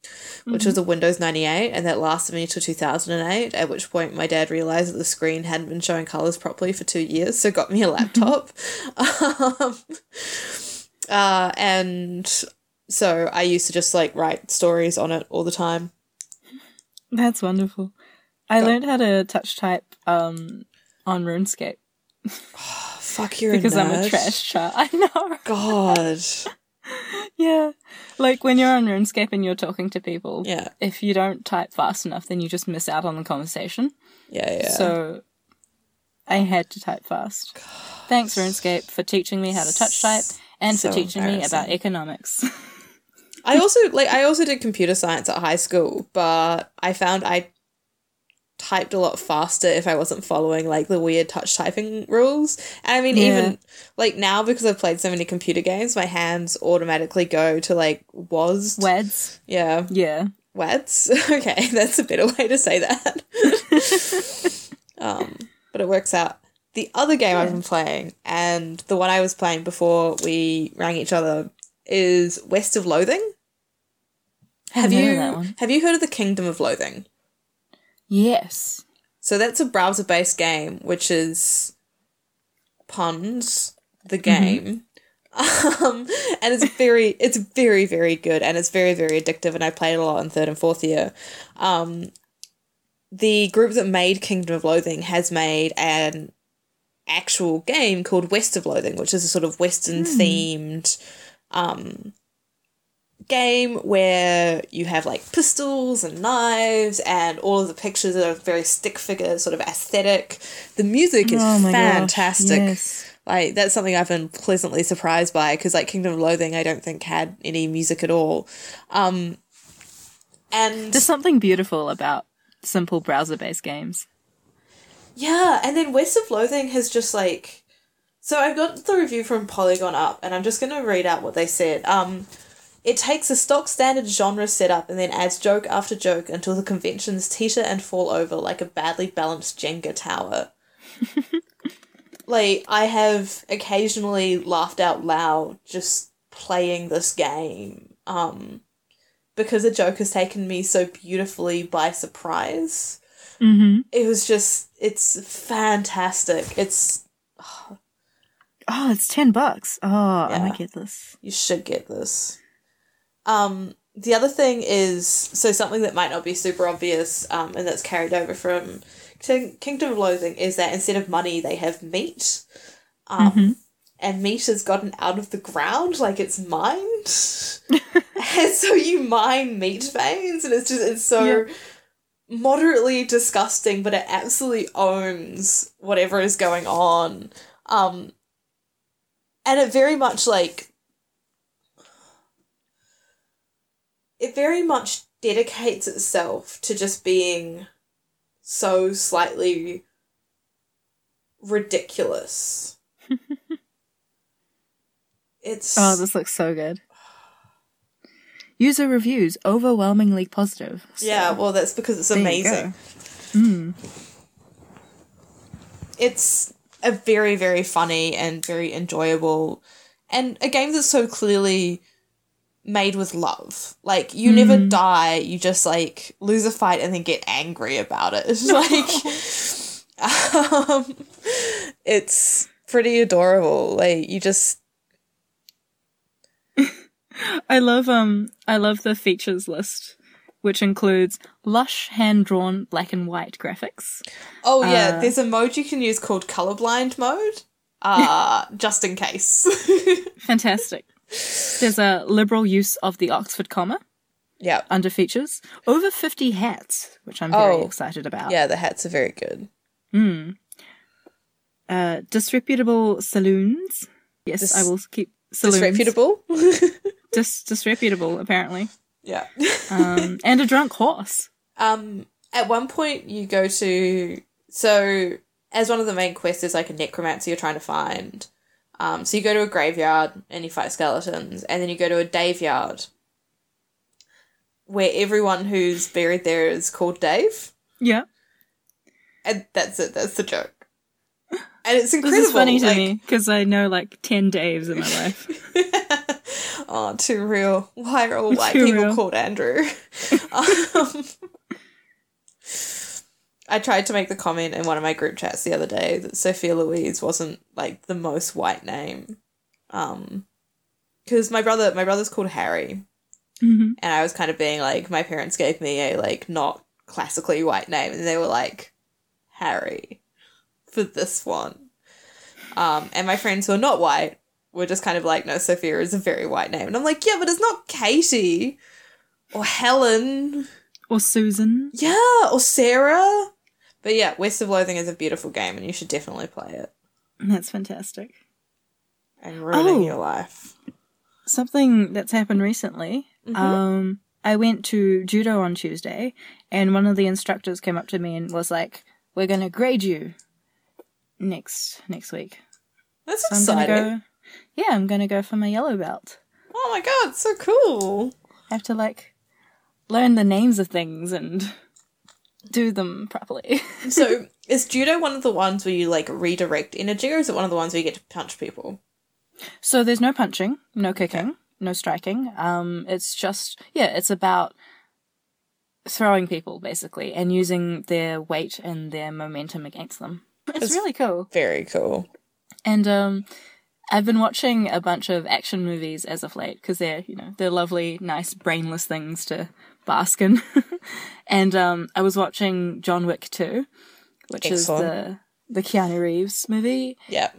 which was a Windows ninety eight, and that lasted me till two thousand and eight. At which point, my dad realized that the screen hadn't been showing colors properly for two years, so got me a laptop. [laughs] um, uh, and so I used to just like write stories on it all the time. That's wonderful. I learned how to touch type um on RuneScape [sighs] [laughs] Fuck, you're because I'm a trash chat. [laughs] I know. God. [laughs] Yeah. Like when you're on RuneScape and you're talking to people, Yeah. if you don't type fast enough, then you just miss out on the conversation. Yeah, yeah. So I had to type fast. Thanks, RuneScape, for teaching me how to touch type and for teaching me about economics. [laughs] I also like I also did computer science at high school, but I found I typed a lot faster if I wasn't following like the weird touch typing rules. And I mean Yeah. even like now because I've played so many computer games, my hands automatically go to like was Weds. yeah, Yeah. weds. [laughs] okay, [laughs] that's a better way to say that. [laughs] um, but it works out. The other game I've been playing, and the one I was playing before we rang each other, is West of Loathing. Have you have you heard of the Kingdom of Loathing? Yes. So that's a browser based game, which is puns the Mm-hmm. game. [laughs] Um, and it's very, it's very, very good, and it's very, very addictive. And I played a lot in third and fourth year. Um, the group that made Kingdom of Loathing has made an actual game called West of Loathing, which is a sort of Western themed um, game where you have like pistols and knives, and all of the pictures are very stick figure sort of aesthetic. The music is Oh gosh, fantastic. yes. Like that's something I've been pleasantly surprised by because like Kingdom of Loathing I don't think had any music at all. Um and There's something beautiful about simple browser based games. Yeah, and then West of Loathing has just like so I've got the review from Polygon up and I'm just gonna read out what they said. Um it takes a stock standard genre setup and then adds joke after joke until the conventions teeter and fall over like a badly balanced Jenga tower. [laughs] like, I have occasionally laughed out loud just playing this game. Um, because a joke has taken me so beautifully by surprise. Mm-hmm. It was just, it's fantastic. It's, Oh, it's ten bucks. Oh, I Yeah. might get this. you should get this. Um, the other thing is so something that might not be super obvious, um, and that's carried over from King- Kingdom of Loathing is that instead of money they have meat, um, Mhm. and meat has gotten out of the ground like it's mined, [laughs] and so you mine meat veins, and it's just it's so. Moderately disgusting, but it absolutely owns whatever is going on. Um, and it very much like it very much dedicates itself to just being so slightly ridiculous. [laughs] it's Oh, this looks so good. User reviews overwhelmingly positive. so yeah, well that's because it's there amazing. Mm. It's a very very funny and very enjoyable and a game that's so clearly made with love. Like you never Mm. die, you just like lose a fight and then get angry about it. [laughs] It's like [laughs] um, it's pretty adorable. Like you just I love um I love the features list, which includes lush hand drawn black and white graphics. Oh yeah, Uh, there's a mode you can use called colorblind mode. [laughs] Uh just in case. Fantastic. There's a liberal use of the Oxford comma yeah. under features. Over 50 hats, which I'm very Oh, excited about. Yeah, the hats are very good. Hmm. Uh, disreputable saloons. Yes, Dis- I will keep saloons. Disreputable. [laughs] Dis- disreputable, apparently. yeah. Um, [laughs] and a drunk horse. Um, at one point, you go to so as one of the main quests is like a necromancer you're trying to find. Um, so you go to a graveyard and you fight skeletons, and then you go to a Dave yard where everyone who's buried there is called Dave, Yeah. and that's it. That's the joke, and it's incredible. [laughs] This is funny to like- me because I know like 10 Daves in my life. [laughs] [laughs] oh, too real. Why are all white Too people real. called Andrew? um, I tried to make the comment in one of my group chats the other day that Sophia Louise wasn't like the most white name. Um, because my brother, my brother's called Harry, hmm and I was kind of being like, my parents gave me a like not classically white name, and they were like, Harry, for this one. Um, and my friends who are not white were just kind of like, no, Sophia is a very white name, and I'm like, yeah, but it's not Katie or Helen, Or Susan. yeah, or Sarah. But yeah, West of Loathing is a beautiful game, and you should definitely play it That's fantastic. and ruining Oh. your life. Something that's happened recently. Mhm. Um, I went to judo on Tuesday, and one of the instructors came up to me and was like, "We're gonna grade you next next week." That's So I'm exciting. gonna go. Yeah, I'm gonna go for my yellow belt. Oh my god, so cool. I have to like learn the names of things and do them properly. [laughs] So is judo one of the ones where you like redirect energy, or is it one of the ones where you get to punch people? so there's no punching, no kicking, no striking. Um, it's just yeah, it's about throwing people basically and using their weight and their momentum against them. It's It's- really cool. Very cool. And um, I've been watching a bunch of action movies as of late because they're you know they're lovely, nice, brainless things to bask in. [laughs] and um, I was watching John Wick 2, which Excellent. is the the Keanu Reeves movie. Yeah.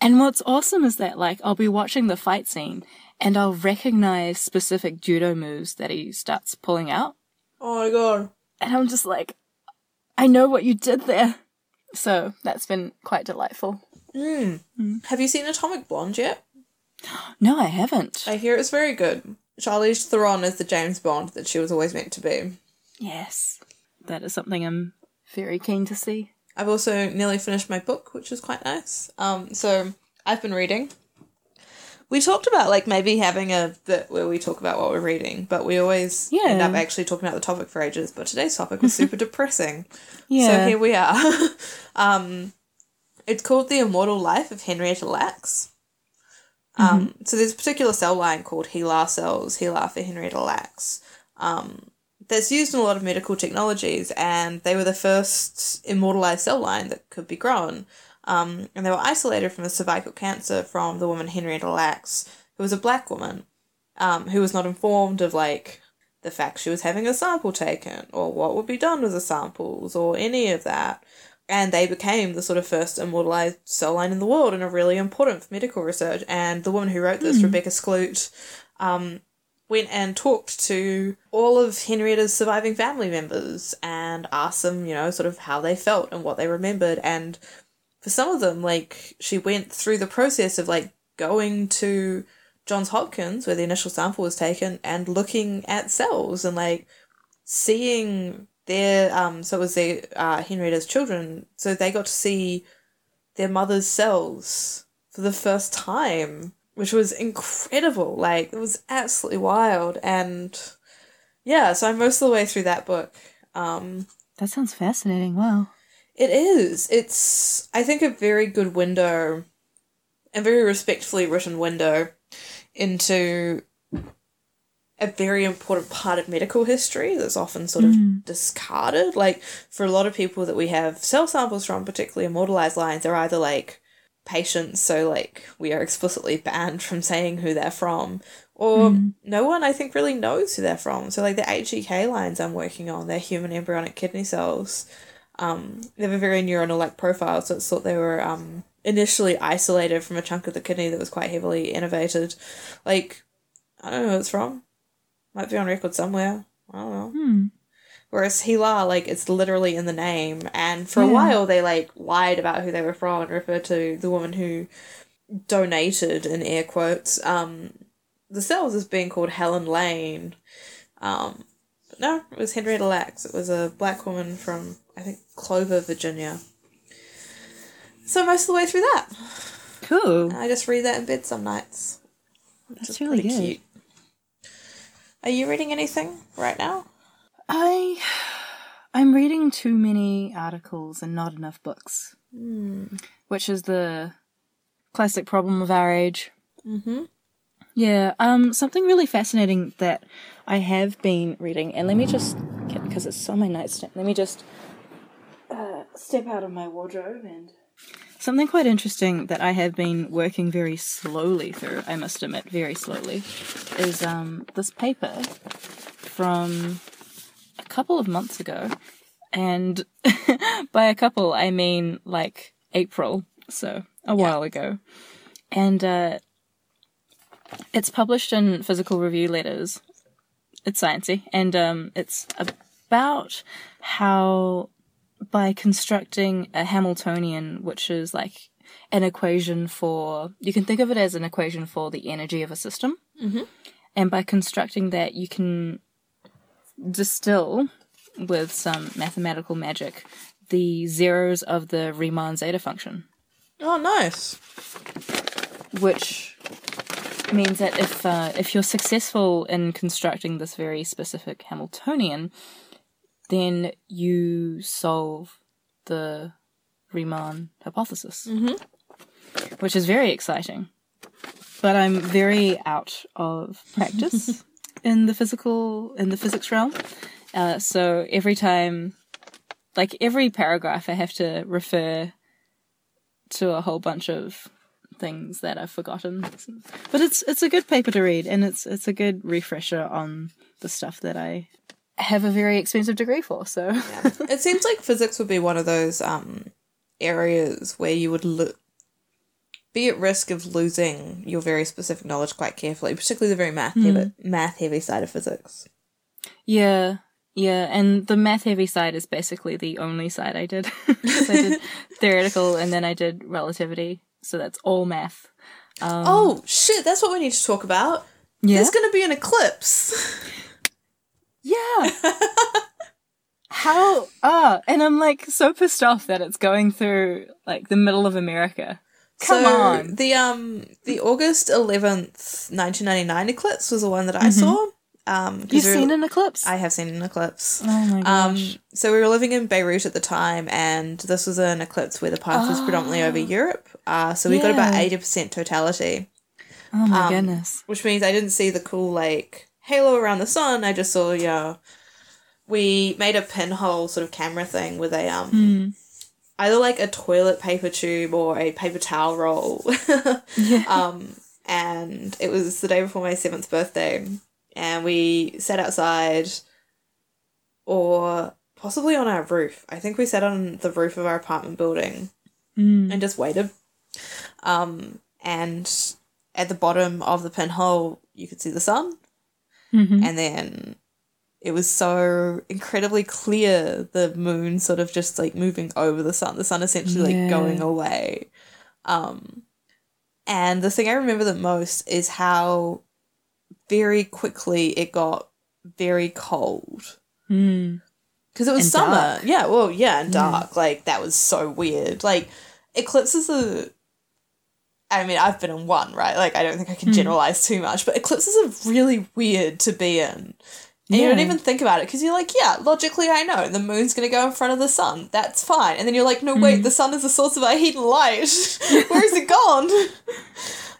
And what's awesome is that like I'll be watching the fight scene and I'll recognize specific judo moves that he starts pulling out, Oh my god. and I'm just like, I know what you did there. So that's been quite delightful. Mm. Have you seen Atomic Blonde yet? [gasps] No, I haven't. I hear it's very good. Charlize Theron is the James Bond that she was always meant to be. Yes. That is something I'm very keen to see. I've also nearly finished my book, which is quite nice. Um, so I've been reading. We talked about like maybe having a bit where we talk about what we're reading, but we always Yeah. end up actually talking about the topic for ages. But today's topic was super [laughs] depressing. Yeah. So here we are. [laughs] um, it's called The Immortal Life of Henrietta Lacks. Um, So there's a particular cell line called HeLa cells, HeLa for Henrietta Lacks, um, that's used in a lot of medical technologies, and they were the first immortalized cell line that could be grown. Um, and they were isolated from a cervical cancer from the woman Henrietta Lacks, who was a black woman, um, who was not informed of like the fact she was having a sample taken or what would be done with the samples or any of that. And they became the sort of first immortalized cell line in the world and are really important for medical research. And the woman who wrote this, Rebecca Skloot, um, went and talked to all of Henrietta's surviving family members and asked them, you know, sort of how they felt and what they remembered. And for some of them, like, she went through the process of, like, going to Johns Hopkins, where the initial sample was taken, and looking at cells and, like, seeing their, um, so it was their, uh, Henrietta's children, so they got to see their mother's cells for the first time, which was incredible. Like, it was absolutely wild. And yeah, so I'm most of the way through that book. Um, That sounds fascinating. Wow. it is. It's, I think, a very good window, a very respectfully written window into a very important part of medical history that's often sort of discarded. Like, for a lot of people that we have cell samples from, particularly immortalized lines, they're either like patients, so like we are explicitly banned from saying who they're from, or no one I think really knows who they're from. So, like the HEK lines I'm working on, they're human embryonic kidney cells. Um, they have a very neuronal like profile, so it's thought they were um, initially isolated from a chunk of the kidney that was quite heavily innervated. Like, I don't know who it's from. Might be on record somewhere. I don't know. Hmm. Whereas HeLa, like, it's literally in the name. And for a while, they, like, lied about who they were from and referred to the woman who donated, in air quotes, um, the cells as being called Helen Lane. Um, but no, it was Henrietta Lacks. It was a black woman from, I think, Clover, Virginia. So most of the way through that. Cool. I just read that in bed some nights. That's really pretty good. cute. Are you reading anything right now? I I'm reading too many articles and not enough books, which is the classic problem of our age. Mm-hmm. Yeah, um, something really fascinating that I have been reading, and let me just because it's on my nightstand. Let me just uh, step out of my wardrobe and something quite interesting that I have been working very slowly through. I must admit, very slowly, is um this paper from a couple of months ago, and [laughs] by a couple I mean like April, so a while ago, and uh, it's published in Physical Review Letters. It's sciencey, and um, it's about how by constructing a Hamiltonian, which is like an equation for you can think of it as an equation for the energy of a system, Mhm. and by constructing that, you can distill with some mathematical magic the zeros of the Riemann zeta function Oh, nice. which means that if uh, if you're successful in constructing this very specific Hamiltonian, then you solve the Riemann hypothesis, which is very exciting. But I'm very out of practice [laughs] in the physical in the physics realm, uh, so every time, like every paragraph, I have to refer to a whole bunch of things that I've forgotten. But it's it's a good paper to read and it's it's a good refresher on the stuff that I have a very expensive degree for. So it seems like physics would be one of those um areas where you would lo- be at risk of losing your very specific knowledge quite carefully, particularly the very math heavy, math heavy side of physics. yeah, yeah, and the math heavy side is basically the only side I did. [laughs] I did [laughs] theoretical and then I did relativity. So that's all math. oh shit! That's what we need to talk about. Yeah. There's going to be an eclipse. [laughs] Yeah. [laughs] How ah, and I'm like so pissed off that it's going through like the middle of America. Come so on. The um the August eleventh, nineteen ninety nine eclipse was the one that I saw. Um, You've seen an eclipse? I have seen an eclipse. oh my Um, so we were living in Beirut at the time, and this was an eclipse where the path was predominantly over Europe. Uh, so we got about Ah. Eighty percent totality, oh my um, goodness. which means I didn't see the cool like halo around the sun. I just saw yeah. We made a pinhole sort of camera thing with a um Hmm. either like a toilet paper tube or a paper towel roll. [laughs] Yeah. [laughs] um, and it was the day before my seventh birthday, and we sat outside, or possibly on our roof. I think we sat on the roof of our apartment building Mm. and just waited. Um, and at the bottom of the pinhole, you could see the sun, Mhm. and then it was so incredibly clear the moon sort of just like moving over the sun the sun essentially like going away um and the thing i remember the most is how very quickly it got very cold Mm. because it was And summer dark. yeah well yeah and Yeah. dark like that was so weird like eclipses are I mean, I've been in one, right? Like, I don't think I can Hmm. generalize too much, but eclipses are really weird to be in. And you don't even think about it because you're like, yeah, logically, I know the moon's going to go in front of the sun. That's fine. And then you're like, no, wait, Hmm. the sun is the source of our heat and light. [laughs] Where is it [laughs] gone?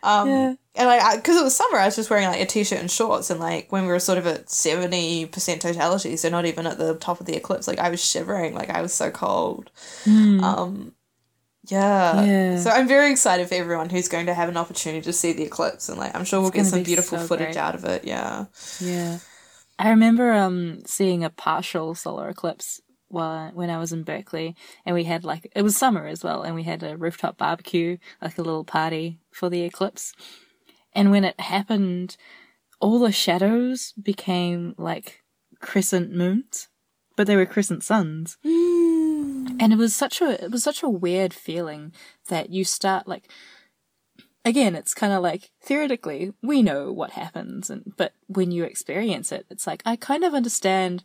Um, Yeah. And like, because it was summer, I was just wearing like a t shirt and shorts. And like, when we were sort of at 70% totality, so not even at the top of the eclipse, like, I was shivering. Like, I was so cold. Mm. Um, yeah. Yeah. So I'm very excited for everyone who's going to have an opportunity to see the eclipse, and like I'm sure we'll It's get some be beautiful so footage great. out of it. Yeah. Yeah. I remember um seeing a partial solar eclipse while, when I was in Berkeley and we had like it was summer as well and we had a rooftop barbecue, like a little party for the eclipse. And when it happened, all the shadows became like crescent moons, but they were crescent suns. And it was such a it was such a weird feeling that you start like again it's kind of like theoretically we know what happens and but when you experience it it's like i kind of understand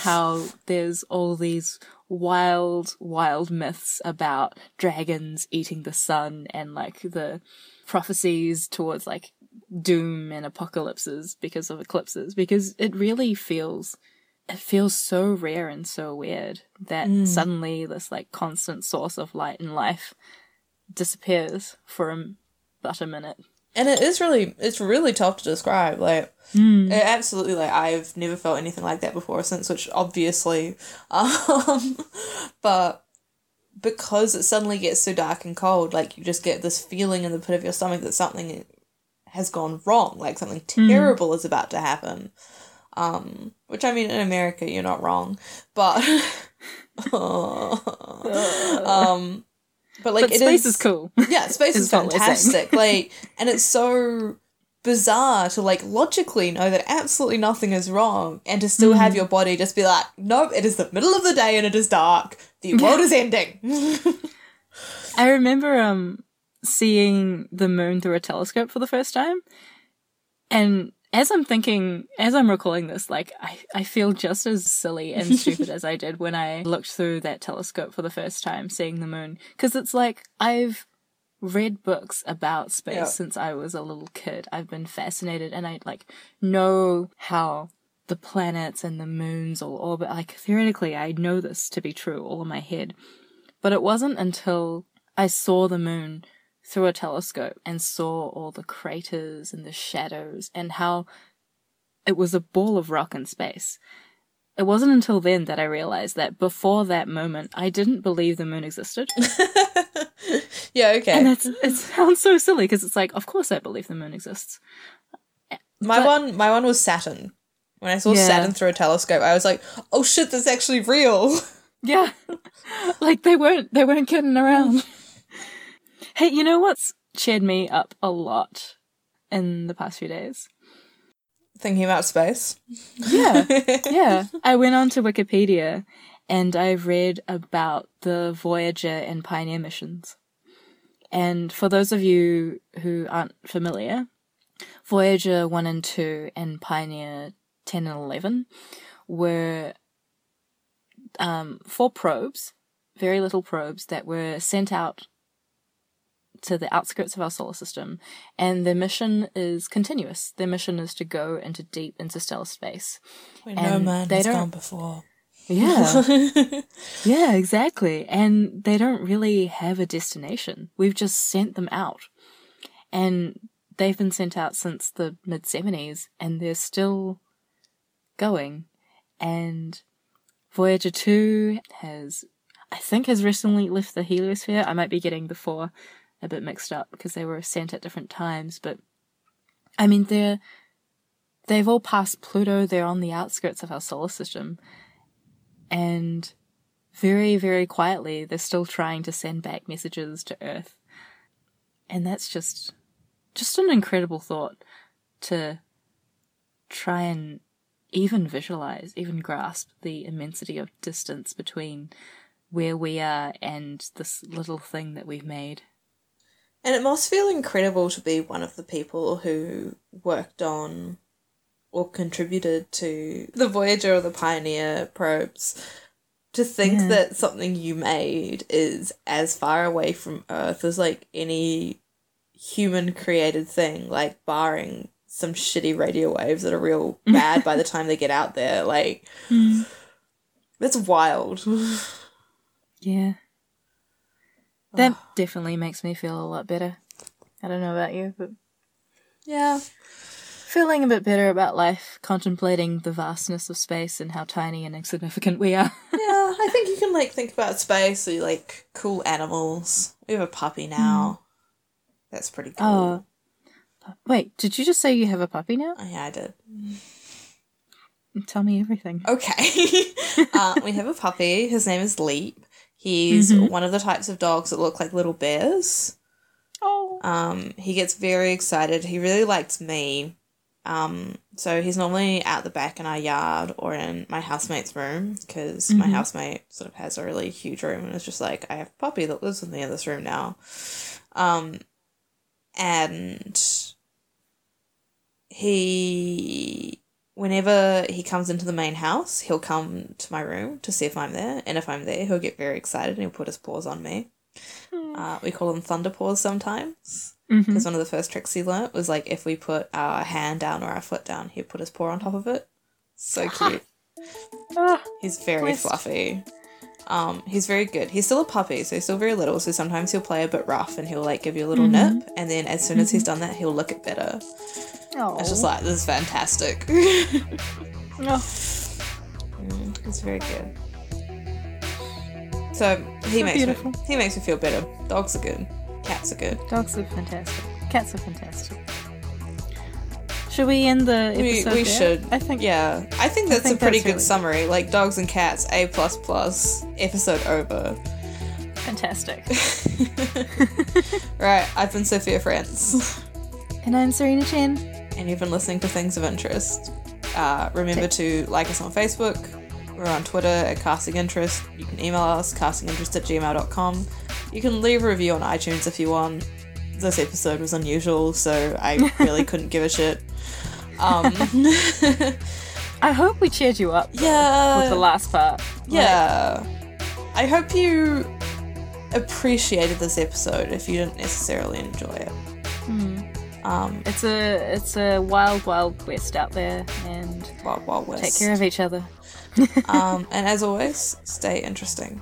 how there's all these wild wild myths about dragons eating the sun and like the prophecies towards like doom and apocalypses because of eclipses because it really feels it feels so rare and so weird that suddenly this like constant source of light and life disappears for a, but a minute. And it is really, it's really tough to describe. Like, Mm. absolutely, like I've never felt anything like that before since, which obviously, [laughs] um, but because it suddenly gets so dark and cold, like you just get this feeling in the pit of your stomach that something has gone wrong, like something terrible is about to happen. Um, which I mean, in America, you're not wrong, but [laughs] [laughs] um, but like but space is cool. yeah, space [laughs] is is what we're saying. fantastic. like, and it's so bizarre to like logically know that absolutely nothing is wrong, and to still Mm. have your body just be like, nope, it is the middle of the day and it is dark. The world is ending. I remember um seeing the moon through a telescope for the first time, and as I'm thinking, as I'm recalling this, like I, I feel just as silly and [laughs] stupid as I did when I looked through that telescope for the first time, seeing the moon. Because it's like I've read books about space Yeah. since I was a little kid. I've been fascinated, and I like know how the planets and the moons all orbit. Like theoretically, I know this to be true all in my head. But it wasn't until I saw the moon through a telescope and saw all the craters and the shadows and how it was a ball of rock in space. It wasn't until then that I realized that before that moment, I didn't believe the moon existed. [laughs] yeah, okay. And that's, it sounds so silly because it's like, of course I believe the moon exists. my but- one, my one was Saturn. When I saw Yeah. Saturn through a telescope, I was like, oh shit, that's actually real. [laughs] Yeah. [laughs] like they weren't they weren't kidding around. Hey, you know what's cheered me up a lot in the past few days? Thinking about space. Yeah. [laughs] yeah. I went on to Wikipedia and I read about the Voyager and Pioneer missions. And for those of you who aren't familiar, Voyager 1 and 2 and Pioneer 10 and 11 were um, four probes, very little probes that were sent out to the outskirts of our solar system, and their mission is continuous. Their mission is to go into deep interstellar space. Where no And man they has don't- gone before. Yeah, [laughs] yeah, exactly. And they don't really have a destination. We've just sent them out, and they've been sent out since the mid seventies, and they're still going. And Voyager two has, I think, has recently left the heliosphere. I might be getting the four a bit mixed up because they were sent at different times, but I mean they're they've all passed Pluto. They're on the outskirts of our solar system, and very very quietly they're still trying to send back messages to Earth, and that's just just an incredible thought to try and even visualize, even grasp the immensity of distance between where we are and this little thing that we've made. And it must feel incredible to be one of the people who worked on or contributed to the Voyager or the Pioneer probes. To think Yeah. that something you made is as far away from Earth as like any human created thing, like barring some shitty radio waves that are real [laughs] bad by the time they get out there. Like, hmm. that's wild. [sighs] Yeah. That definitely makes me feel a lot better. I don't know about you, but yeah. feeling a bit better about life, contemplating the vastness of space and how tiny and insignificant we are. [laughs] Yeah, I think you can like think about space or like cool animals. We have a puppy now. That's pretty cool. Oh. Wait, did you just say you have a puppy now? Oh, yeah, I did. Tell me everything. Okay. [laughs] uh, we have a puppy. His name is Leap. He's one of the types of dogs that look like little bears. Oh. Um, he gets very excited. He really likes me. Um, so he's normally out the back in our yard or in my housemate's room because my housemate sort of has a really huge room and it's just like I have a puppy that lives with me in this room now. Um, and he whenever he comes into the main house, he'll come to my room to see if I'm there, and if I'm there, he'll get very excited and he'll put his paws on me. Uh, we call them thunder paws sometimes. Because one of the first tricks he learnt was like if we put our hand down or our foot down, he'd put his paw on top of it. So [laughs] cute. Ah, He's very Blessed. fluffy. Um, he's very good. He's still a puppy, so he's still very little. So sometimes he'll play a bit rough and he'll like give you a little nip, and then as soon as he's done that, he'll look it better. oh. It's just like this is fantastic. [laughs] Mm, it's very good. So he So makes beautiful. me he makes me feel better. Dogs are good. Cats are good. Dogs are fantastic. Cats are fantastic. Should we end the We, episode? we should. I think. Yeah, I think that's think a pretty that's good really summary. Like dogs and cats, A plus plus. Episode over. Fantastic. [laughs] [laughs] Right, I've been Sophia Frentz, and I'm Serena Chen. and you've been listening to Things of Interest. Uh, remember to like us on Facebook. We're on Twitter at Casting Interest. You can email us, castinginterest at gmail.com. You can leave a review on iTunes if you want. This episode was unusual, so I really couldn't give a shit. Um, [laughs] I hope we cheered you up yeah. with the last part. Like, Yeah. I hope you appreciated this episode if you didn't necessarily enjoy it. hmm. Um, It's a it's a wild wild west out there, and Wild Wild West. take care of each other. um, [laughs] and as always, stay interesting.